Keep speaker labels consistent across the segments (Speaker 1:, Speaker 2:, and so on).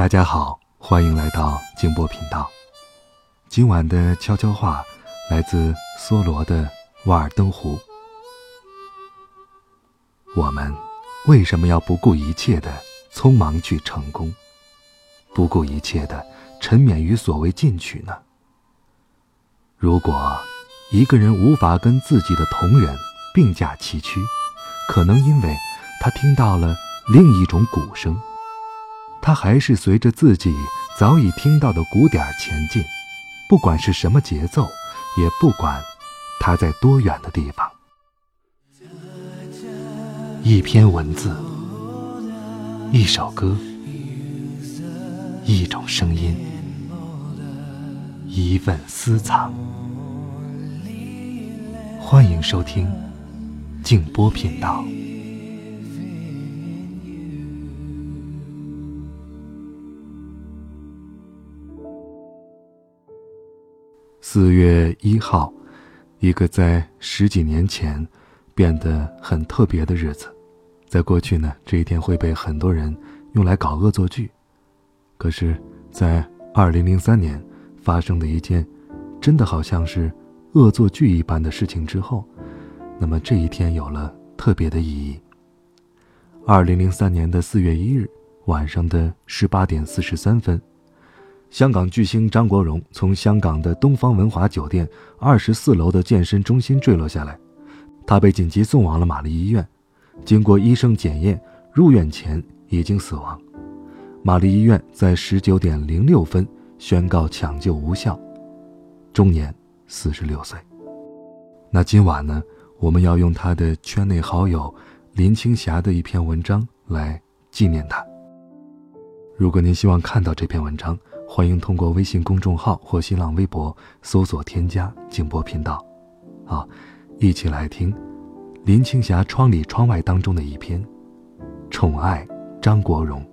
Speaker 1: 大家好，欢迎来到静波频道。今晚的悄悄话来自梭罗的《瓦尔登湖》。我们为什么要不顾一切的匆忙去成功，不顾一切的沉湎于所谓进取呢？如果一个人无法跟自己的同仁并驾齐驱，可能因为他听到了另一种鼓声。他还是随着自己早已听到的鼓点前进，不管是什么节奏，也不管他在多远的地方。一篇文字，一首歌，一种声音，一份私藏。欢迎收听静波频道。四月一号，一个在十几年前变得很特别的日子。在过去呢，这一天会被很多人用来搞恶作剧。可是，在二零零三年发生的一件真的好像是恶作剧一般的事情之后，那么这一天有了特别的意义。二零零三年的四月一日晚上的十八点四十三分。香港巨星张国荣从香港的东方文华酒店二十四楼的健身中心坠落下来，他被紧急送往了玛丽医院，经过医生检验，入院前已经死亡。玛丽医院在十九点零六分宣告抢救无效，终年四十六岁。那今晚呢，我们要用他的圈内好友林青霞的一篇文章来纪念他。如果您希望看到这篇文章，欢迎通过微信公众号或新浪微博搜索添加静波频道，好，一起来听林青霞《窗里窗外》当中的一篇《宠爱张国荣》。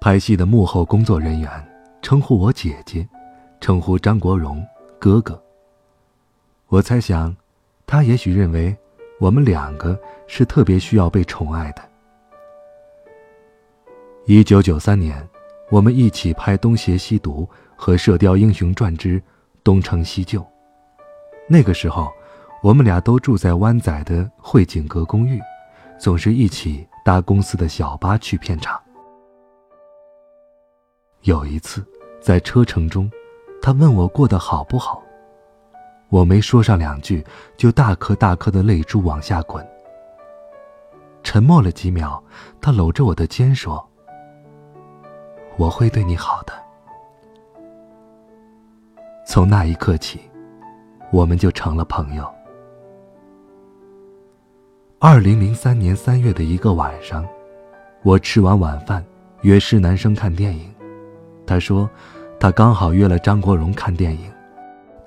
Speaker 1: 拍戏的幕后工作人员称呼我姐姐，称呼张国荣哥哥。我猜想，他也许认为。我们两个是特别需要被宠爱的。一九九三年，我们一起拍《东邪西毒》和《射雕英雄传之东成西就》。那个时候，我们俩都住在湾仔的汇景阁公寓，总是一起搭公司的小巴去片场。有一次，在车程中，他问我过得好不好。我没说上两句，就大颗大颗的泪珠往下滚。沉默了几秒，他搂着我的肩说：“我会对你好的。”从那一刻起，我们就成了朋友。二零零三年三月的一个晚上，我吃完晚饭约施南生看电影，他说他刚好约了张国荣看电影。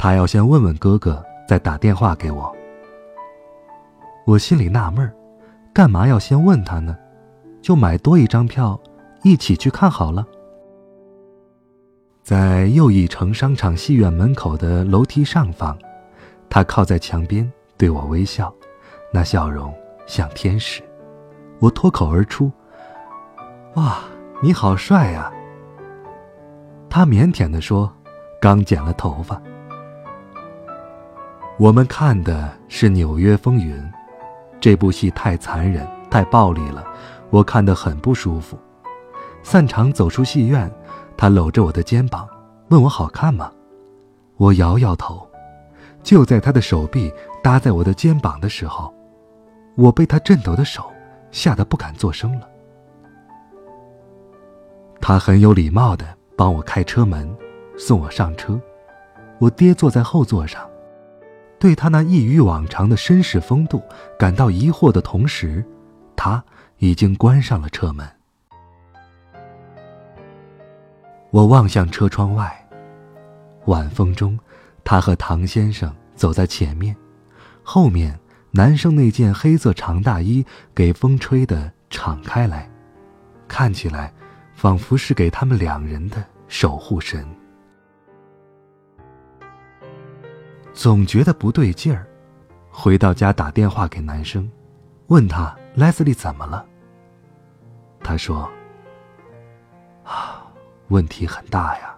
Speaker 1: 他要先问问哥哥，再打电话给我。我心里纳闷儿，干嘛要先问他呢？就买多一张票，一起去看好了。在又一城商场戏院门口的楼梯上方，他靠在墙边对我微笑，那笑容像天使。我脱口而出：“哇，你好帅呀！”他腼腆地说：“刚剪了头发。”我们看的是《纽约风云》，这部戏太残忍、太暴力了，我看得很不舒服。散场走出戏院，他搂着我的肩膀，问我好看吗？我摇摇头。就在他的手臂搭在我的肩膀的时候，我被他颤抖的手吓得不敢作声了。他很有礼貌地帮我开车门，送我上车。我爹坐在后座上。对他那异于往常的绅士风度感到疑惑的同时，他已经关上了车门。我望向车窗外，晚风中，他和唐先生走在前面，后面男生那件黑色长大衣给风吹得敞开来，看起来仿佛是给他们两人的守护神。总觉得不对劲儿，回到家打电话给男生，问他莱斯利怎么了。他说：“啊，问题很大呀。”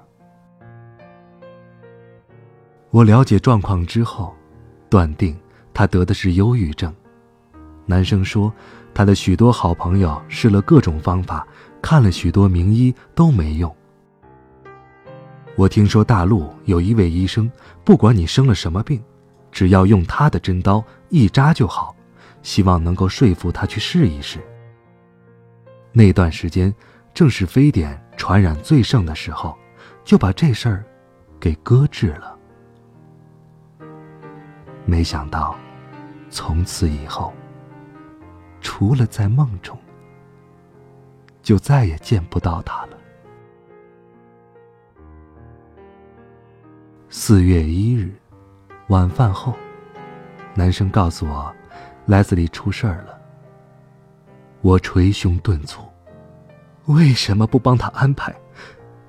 Speaker 1: 我了解状况之后，断定他得的是忧郁症。男生说，他的许多好朋友试了各种方法，看了许多名医都没用。我听说大陆有一位医生，不管你生了什么病，只要用他的针刀一扎就好，希望能够说服他去试一试。那段时间正是非典传染最盛的时候，就把这事儿给搁置了。没想到，从此以后，除了在梦中，就再也见不到他了。四月一日晚饭后，男生告诉我，莱斯利出事儿了。我捶胸顿足，为什么不帮他安排？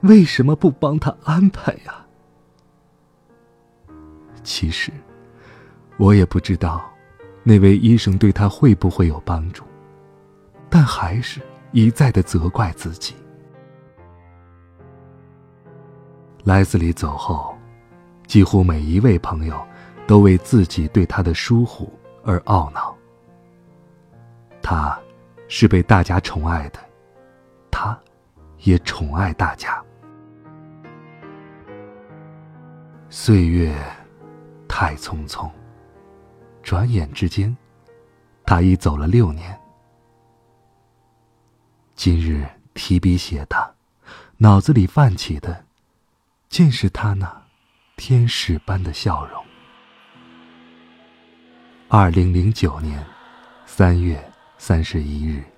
Speaker 1: 为什么不帮他安排呀？其实。我也不知道，那位医生对他会不会有帮助，但还是一再的责怪自己。莱斯里走后，几乎每一位朋友都为自己对他的疏忽而懊恼。他，是被大家宠爱的，他，也宠爱大家。岁月，太匆匆。转眼之间，他已走了六年。今日提笔写他，脑子里泛起的，尽是他那天使般的笑容。二零零九年三月三十一日。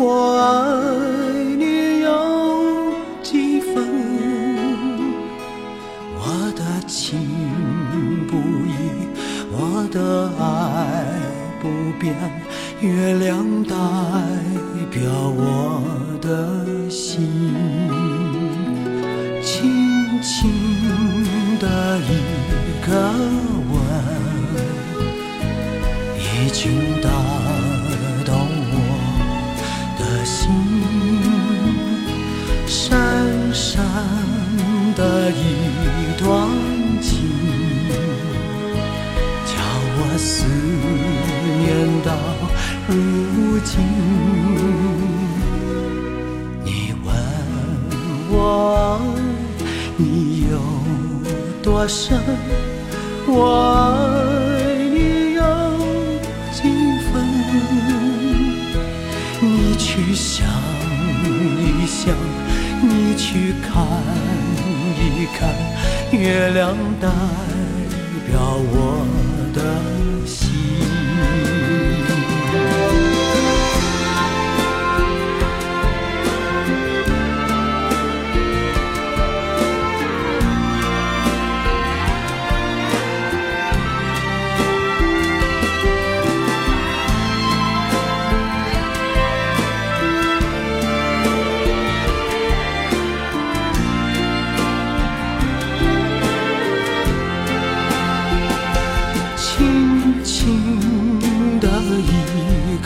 Speaker 2: 我爱你有几分？我的情不移，我的爱不变，月亮代表我多深，我。去想一想，你去看一看，月亮代表我的心。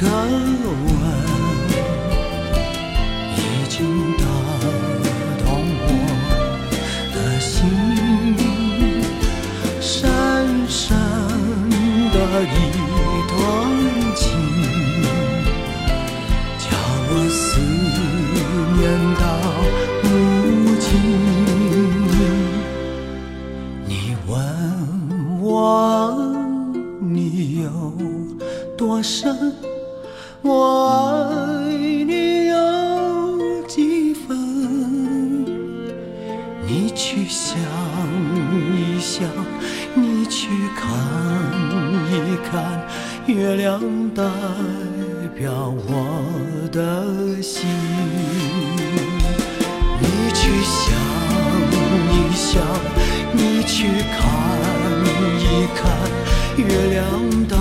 Speaker 2: 南无想一想，你去看一看，月亮代表我的心。你去想一想，你去看一看，月亮代